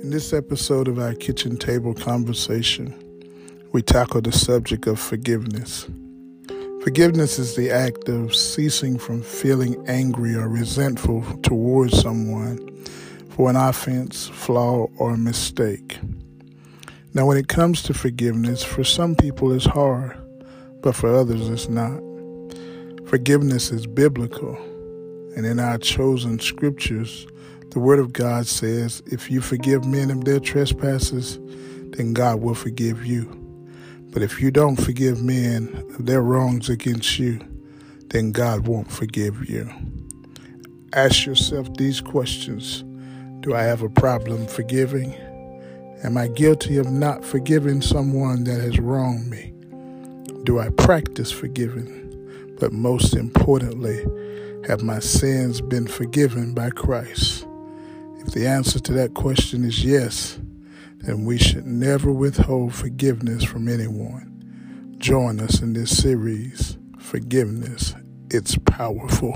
In this episode of our kitchen table conversation, we tackle the subject of forgiveness. Forgiveness is the act of ceasing from feeling angry or resentful towards someone for an offense, flaw, or mistake. Now, when it comes to forgiveness, for some people it's hard, but for others it's not. Forgiveness is biblical, and in our chosen scriptures, the Word of God says, If you forgive men of their trespasses, then God will forgive you. But if you don't forgive men of their wrongs against you, then God won't forgive you. Ask yourself these questions Do I have a problem forgiving? Am I guilty of not forgiving someone that has wronged me? Do I practice forgiving? But most importantly, have my sins been forgiven by Christ? If the answer to that question is yes, then we should never withhold forgiveness from anyone. Join us in this series, Forgiveness. It's powerful.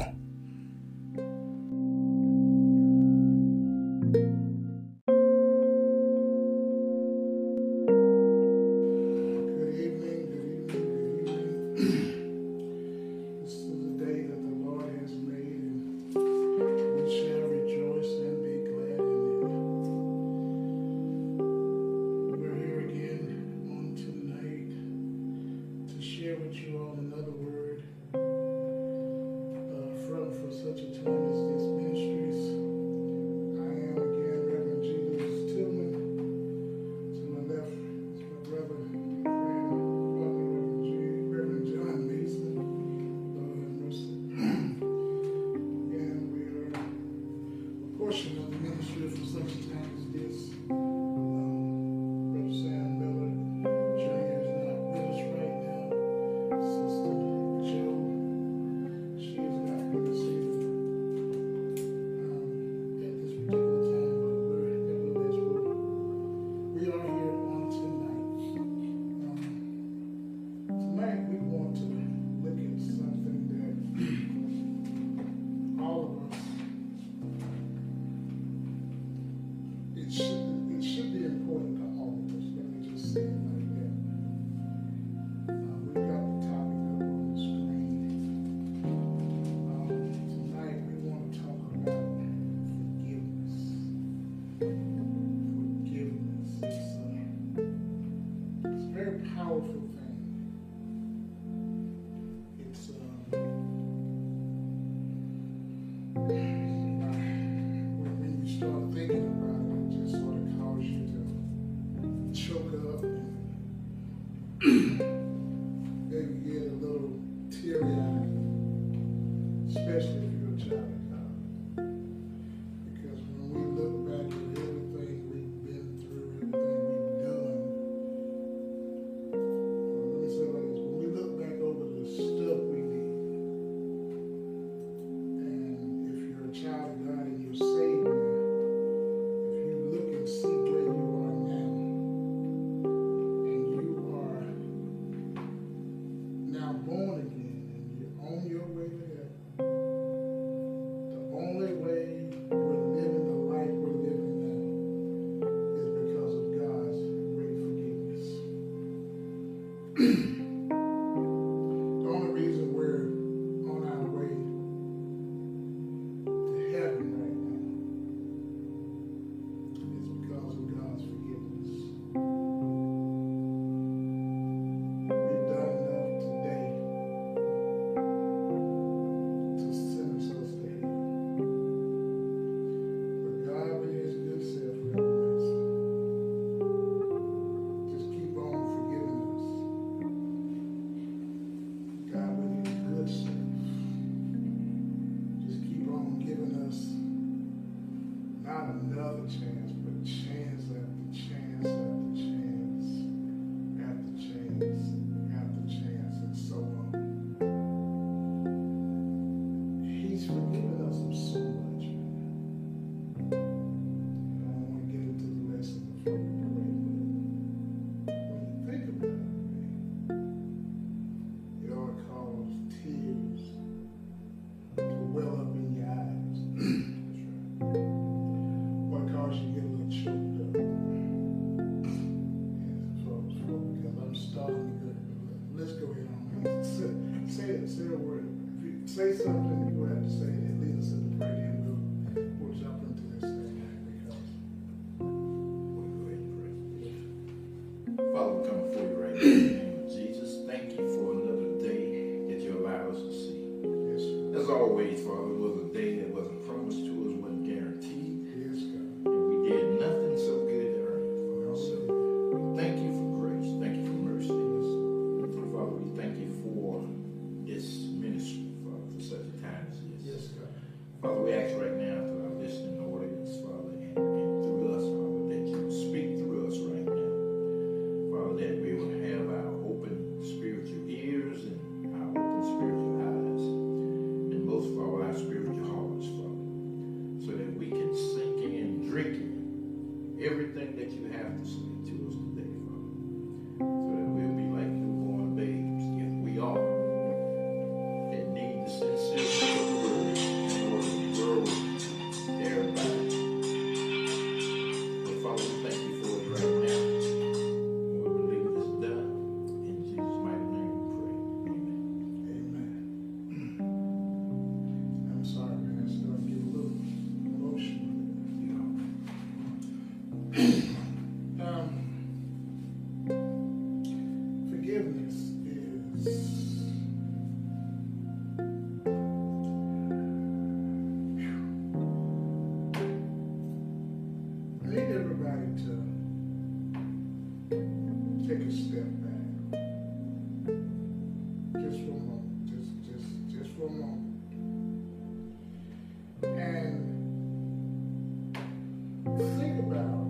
Stop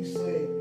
we say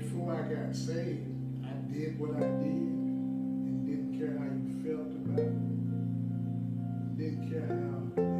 before I got saved, I did what I did and didn't care how you felt about it. Didn't care how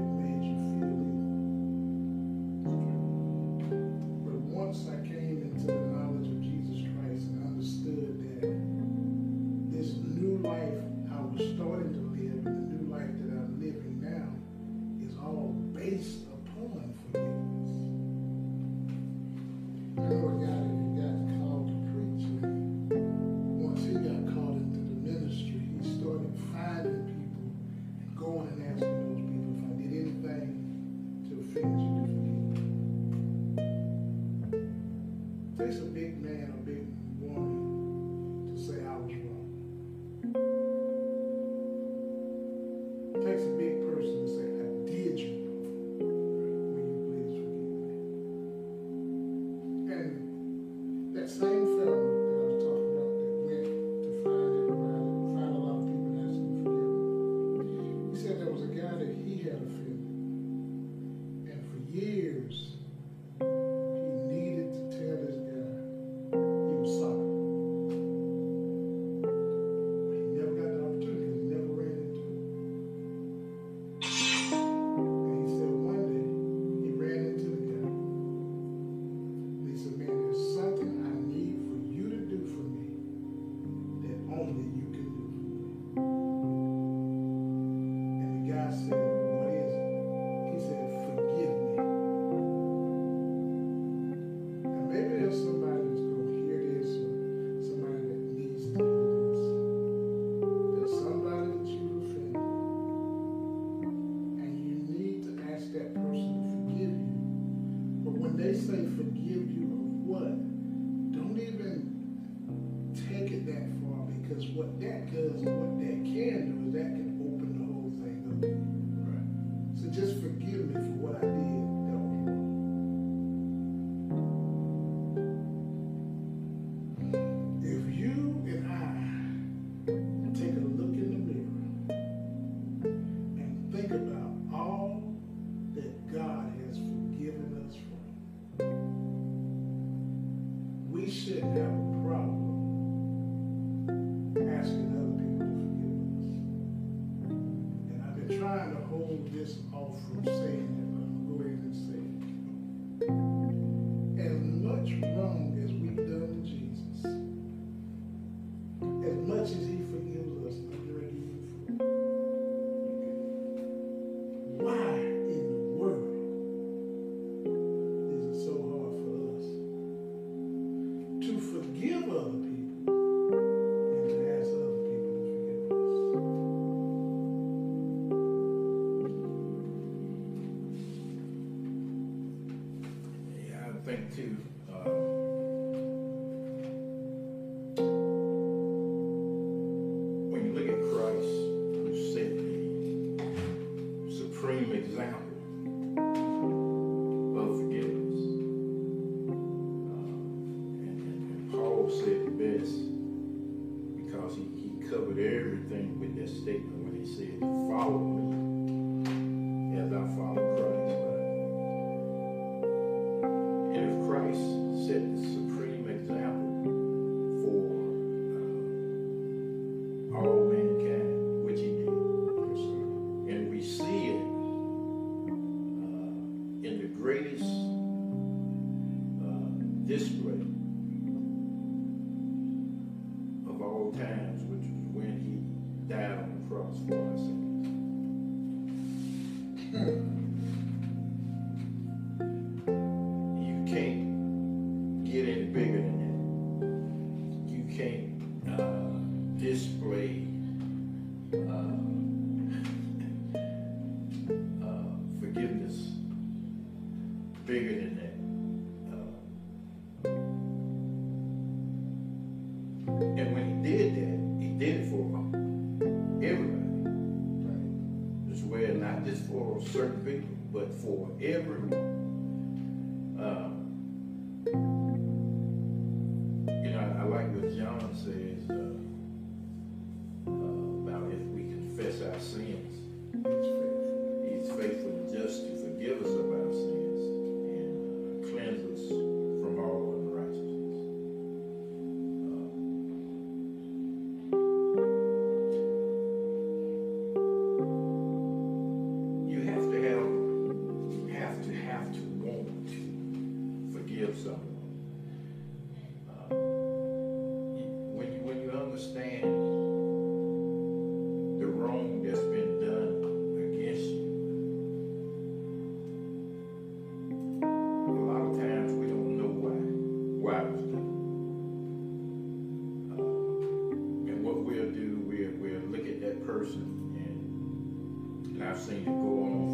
I've seen it go on.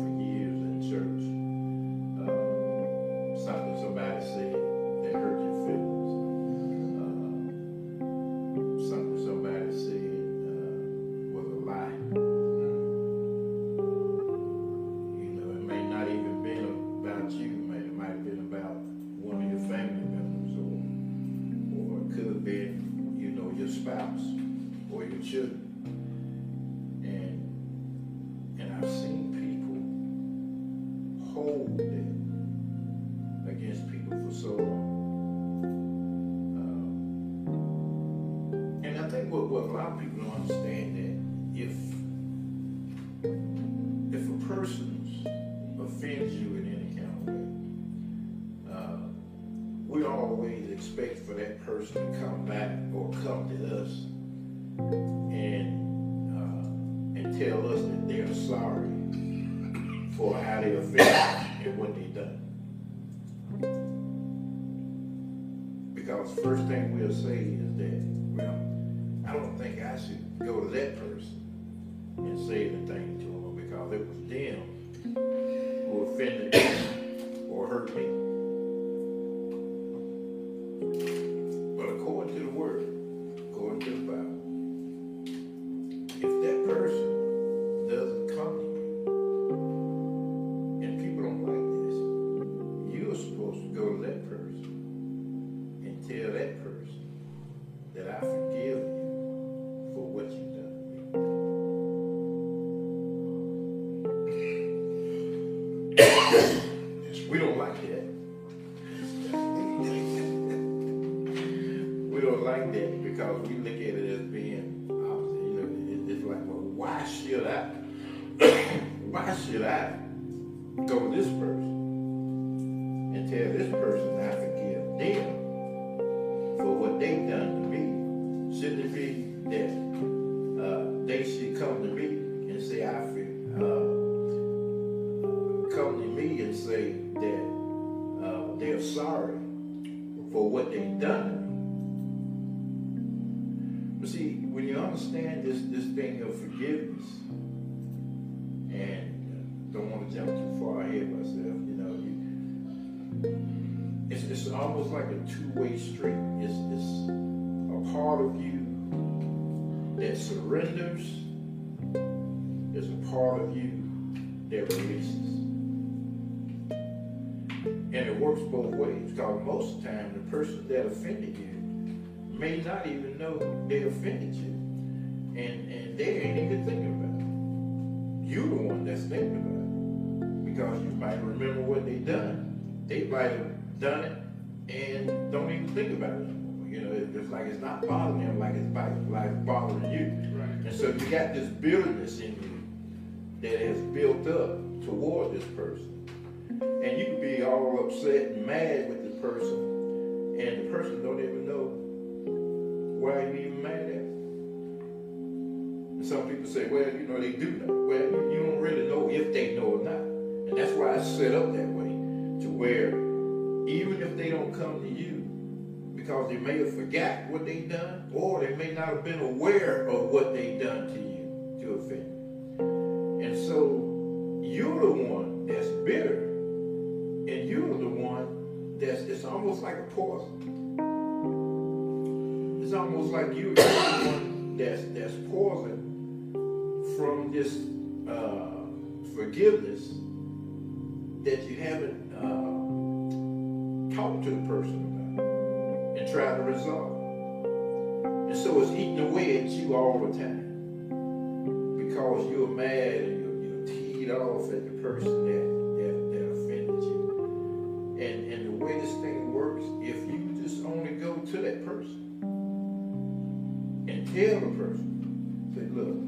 it works both ways because most of the time the person that offended you may not even know they offended you. And and they ain't even thinking about it. You the one that's thinking about it. Because you might remember what they done. They might have done it and don't even think about it anymore. You know, it's like it's not bothering them like it's like bothering you. Right. And so you got this bitterness in you that has built up toward this person. And you can be all upset and mad with the person, and the person don't even know why you're even mad at. And some people say, well, you know, they do know. Well, you don't really know if they know or not. And that's why it's set up that way, to where even if they don't come to you, because they may have forgot what they done, or they may not have been aware of what they done to you to offend. And so you're the one that's bitter, you're the one that's it's almost like a poison. It's almost like you're the one that's that's poison from this uh, forgiveness that you haven't uh, talked to the person about and tried to resolve. And so it's eating away at you all the time because you're mad and you're, you're teed off at the person that way this thing works, if you just only go to that person and tell the person, say, look,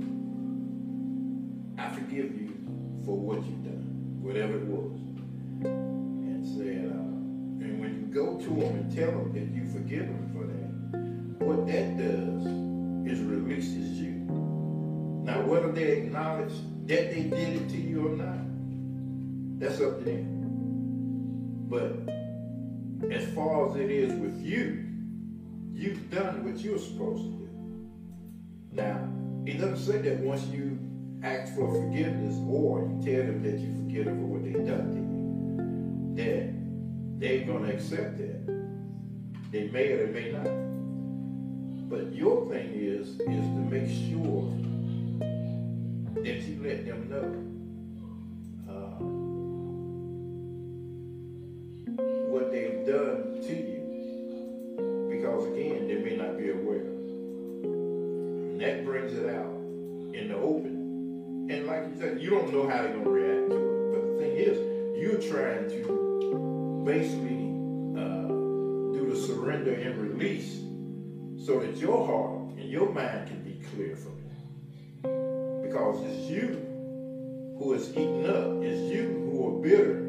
I forgive you for what you've done, whatever it was. And said, uh, and when you go to them and tell them that you forgive them for that, what that does is releases you. Now, whether they acknowledge that they did it to you or not, that's up to them. But far as it is with you, you've done what you're supposed to do. Now, it doesn't say that once you ask for forgiveness or you tell them that you forgive them for what they've done to you, that they're going to accept that. They may or they may not. But your thing is, is to make sure that you let them know done to you. Because again, they may not be aware. And that brings it out in the open and like you said, you don't know how they're going to react to it. But the thing is, you're trying to basically uh, do the surrender and release so that your heart and your mind can be clear from it. Because it's you who is eating up. It's you who are bitter.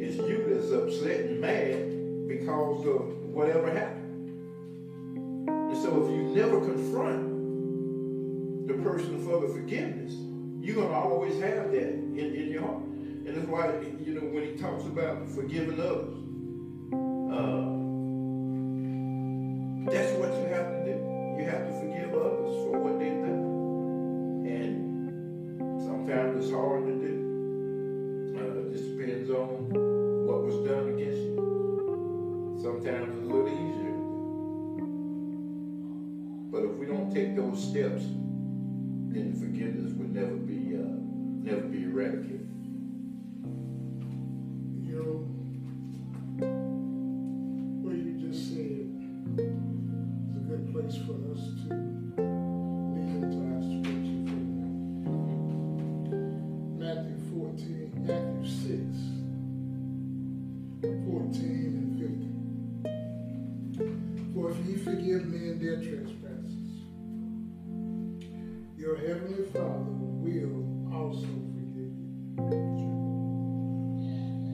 It's you that's upset and mad because of whatever happened. And so if you never confront the person for the forgiveness, you're going to always have that in, in your heart. And that's why, you know, when he talks about forgiving others, uh, steps, then forgiveness would never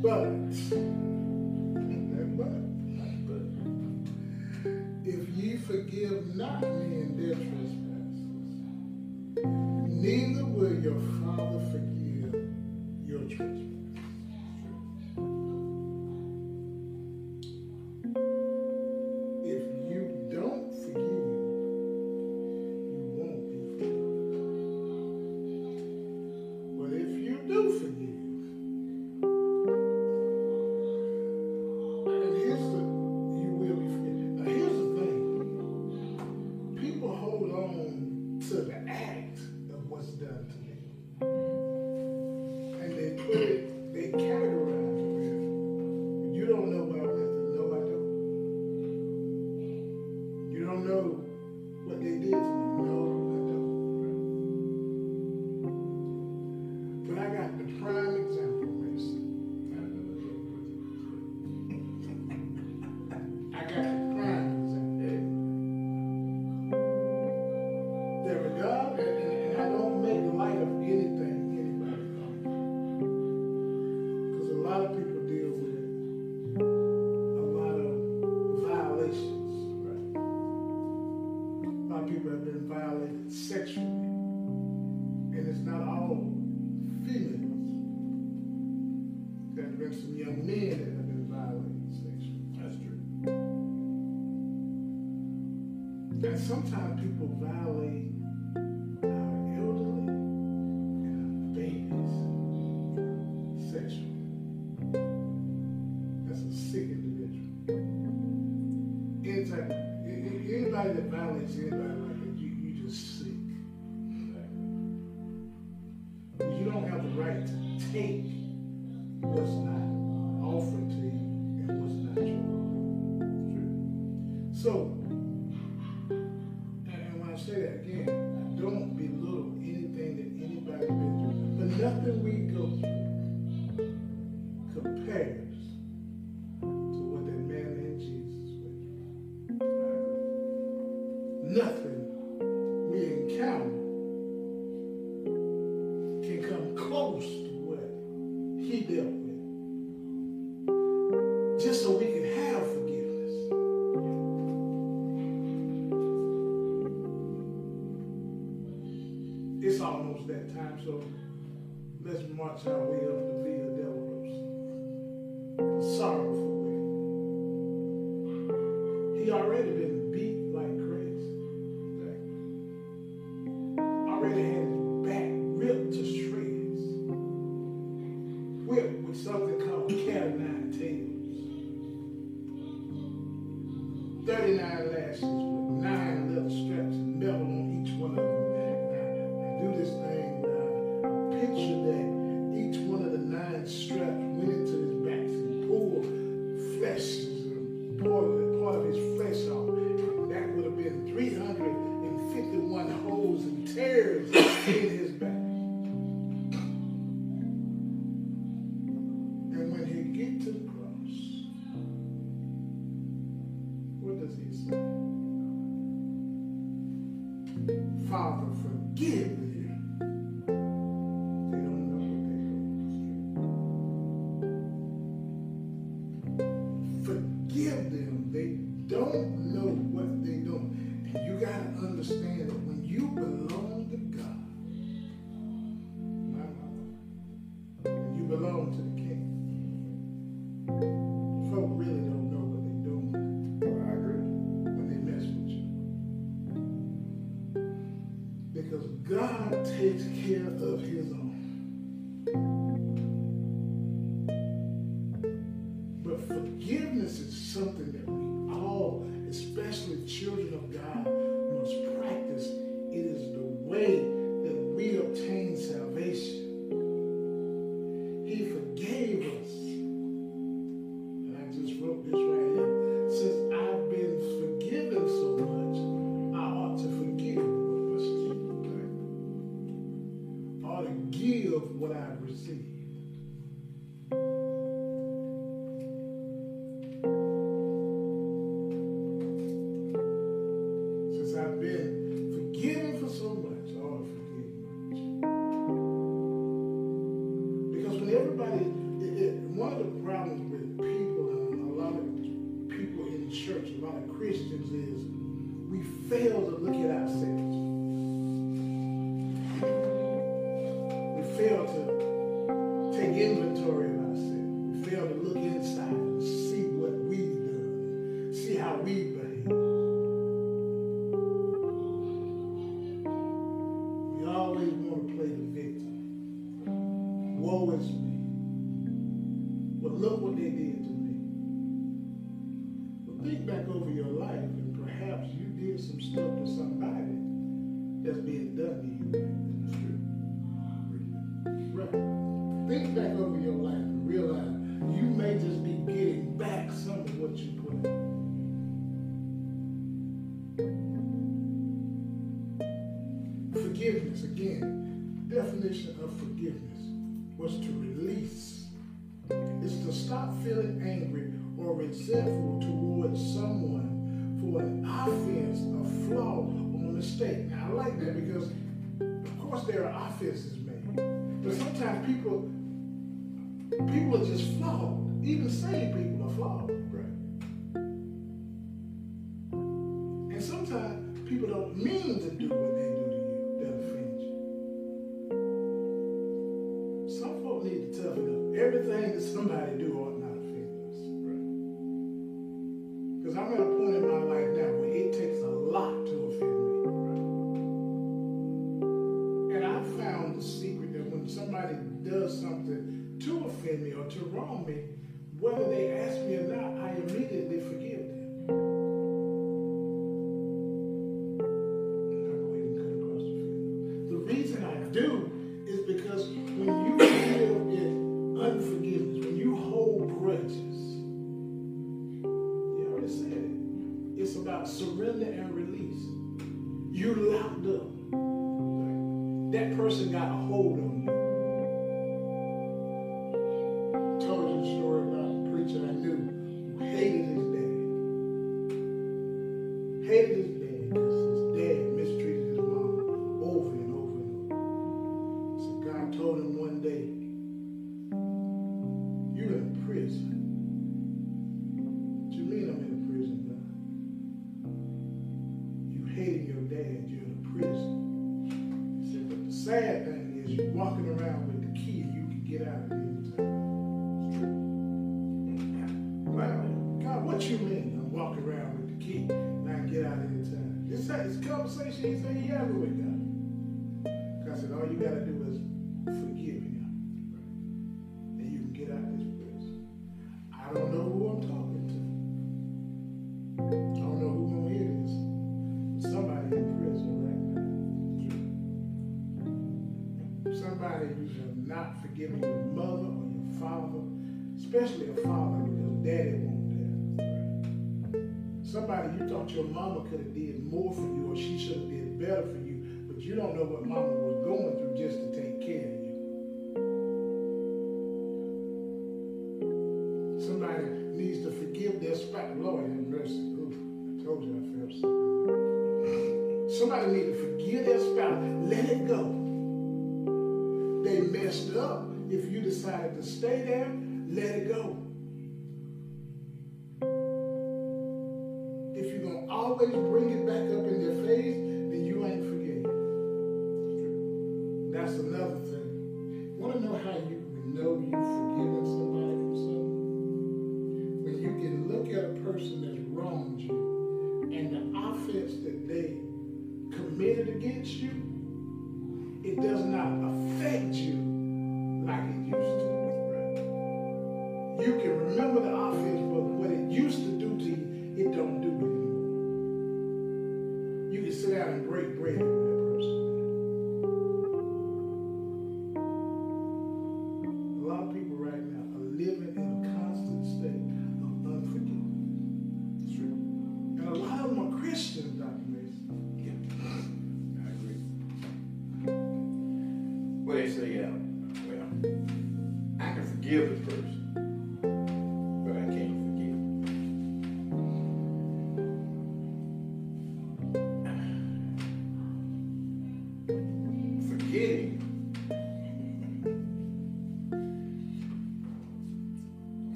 But, but, if ye forgive not men their trespasses, neither will your Father forgive your trespasses. Sexually, And it's not all feelings. There have been some young men that have been violated sexually. That's true. That sometimes people violate already been definition of forgiveness was to release. It's to stop feeling angry or resentful towards someone for an offense, a flaw, or a mistake. Now, I like that because, of course, there are offenses made, but sometimes people people are just flawed. Even sane people are flawed. branches. Yeah, I already said it. It's about surrender and release. You locked up. That person got a hold on you. Decided to stay there, let it go.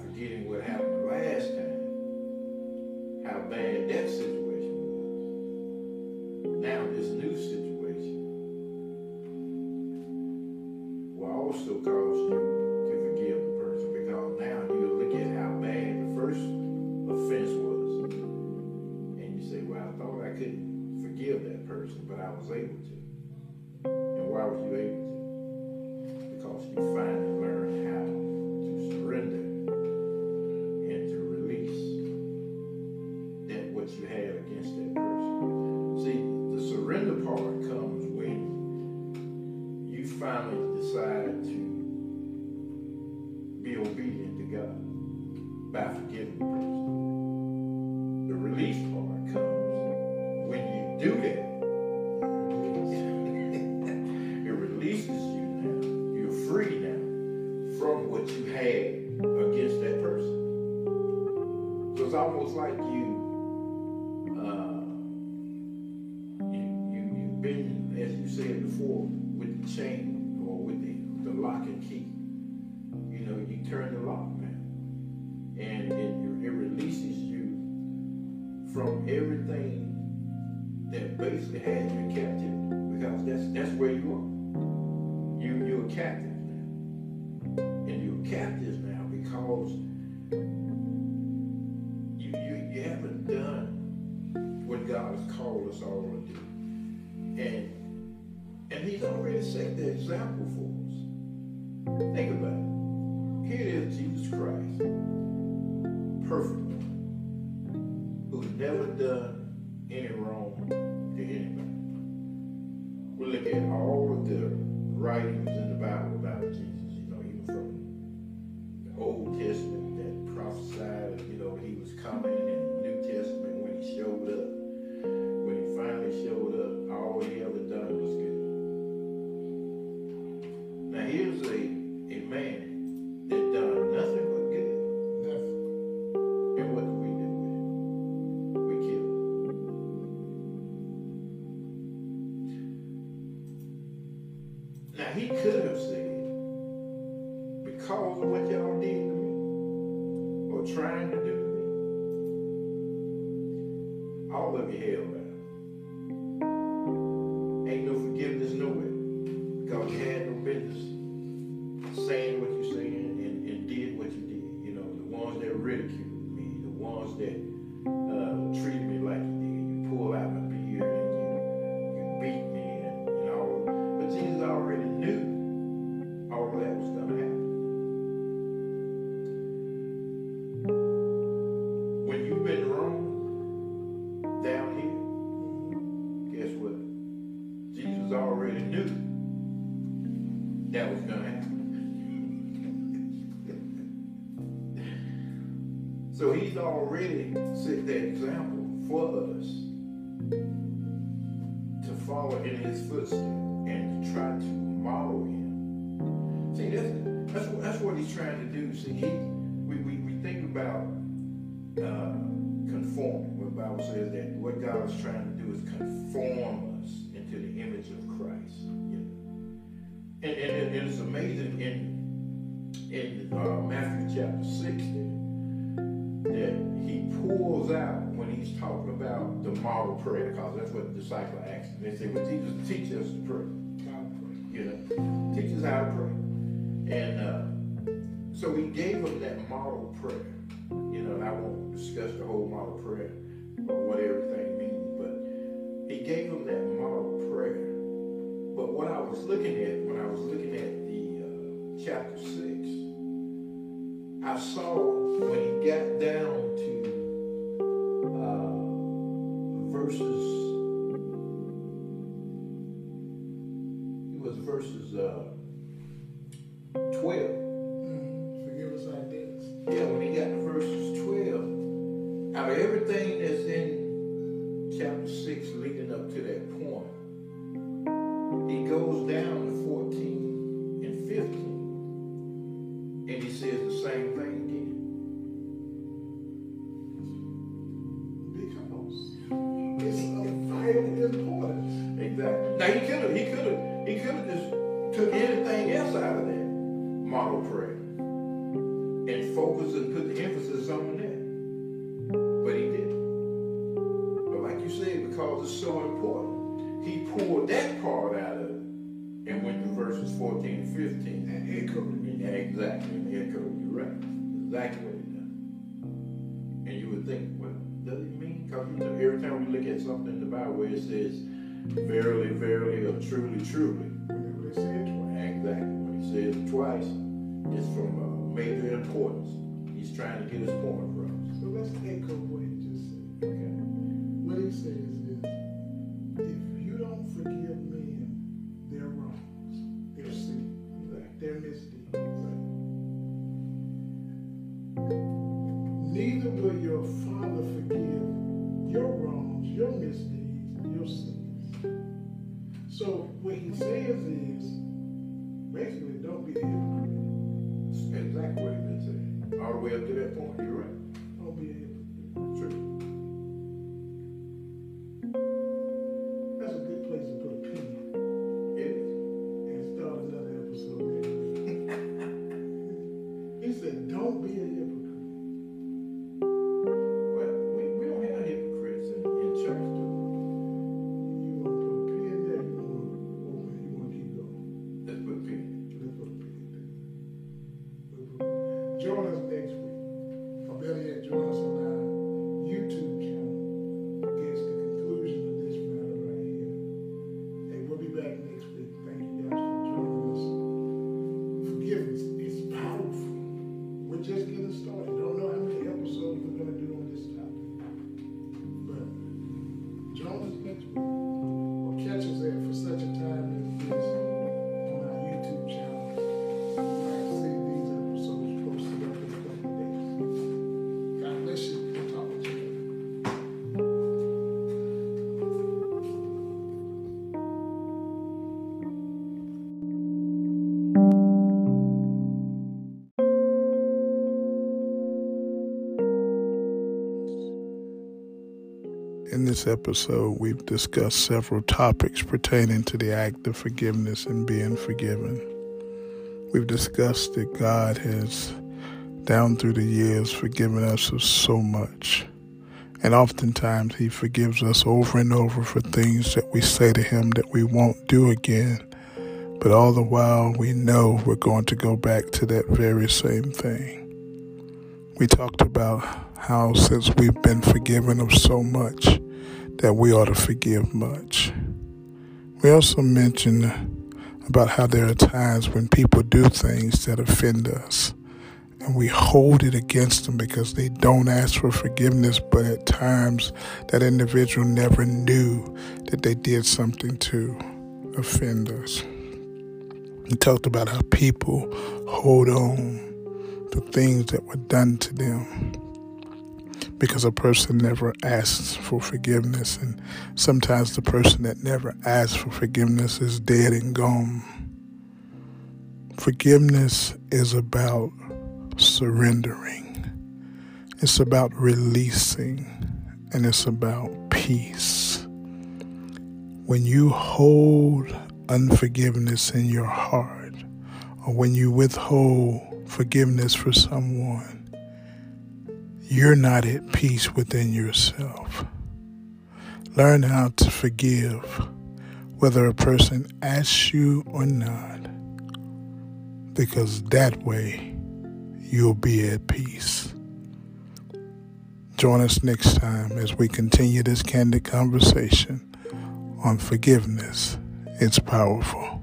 forgetting what happened last time, how bad E o quê? Basically has you in captivity. Because that's that's where you are. You you're captive now. And you're captive now because you you, you haven't done what God has called us all to do. And and he's already set the example for us. Think about it. Here is Jesus Christ, perfect, who's never done any wrong anybody. We look at all of the writings in the Bible about Jesus, you know, even from the Old Testament that prophesied, you know, he was coming, and New Testament when he showed up and, it's amazing in in uh, Matthew chapter 6 there, that he pulls out when he's talking about the model prayer, because that's what the disciple asked him. They say, Well, Jesus, teach us to pray. You know, teach us how to pray. And uh, so he gave them that model prayer. You know, I won't discuss the whole model prayer or what everything means, but he gave them that model prayer. But what I was looking at when I was looking at the uh, chapter six, I saw when he got down to uh, verses, it was verses uh, twelve. Forgive us our debts. Yeah, when he got to verses 12, out of everything that's in chapter 6 leading up to that point, model prayer and focus and put the emphasis on that. But he didn't. But like you said, because it's so important, he pulled that part out of it and went to verses 14 and 15. And echoed it. Yeah, exactly. And echoed, you're right. Exactly what he done. And you would think, well, does it mean? Because you know, every time we look at something in the Bible where it says, verily, verily, or truly, truly, Whenever they say it twice. Exactly. When he says it twice, it's from uh, major importance. He's trying to get his point across. So let's echo what he just said. Okay. What he says episode, we've discussed several topics pertaining to the act of forgiveness and being forgiven. We've discussed that God has, down through the years, forgiven us of so much. And oftentimes, He forgives us over and over for things that we say to Him that we won't do again. But all the while, we know we're going to go back to that very same thing. We talked about how, since we've been forgiven of so much, that we ought to forgive much. We also mentioned about how there are times when people do things that offend us and we hold it against them because they don't ask for forgiveness, but at times that individual never knew that they did something to offend us. We talked about how people hold on to things that were done to them because a person never asks for forgiveness and sometimes the person that never asks for forgiveness is dead and gone. Forgiveness is about surrendering. It's about releasing and it's about peace. When you hold unforgiveness in your heart or when you withhold forgiveness for someone, you're not at peace within yourself. Learn how to forgive, whether a person asks you or not, because that way you'll be at peace. Join us next time as we continue this candid conversation on forgiveness. It's powerful.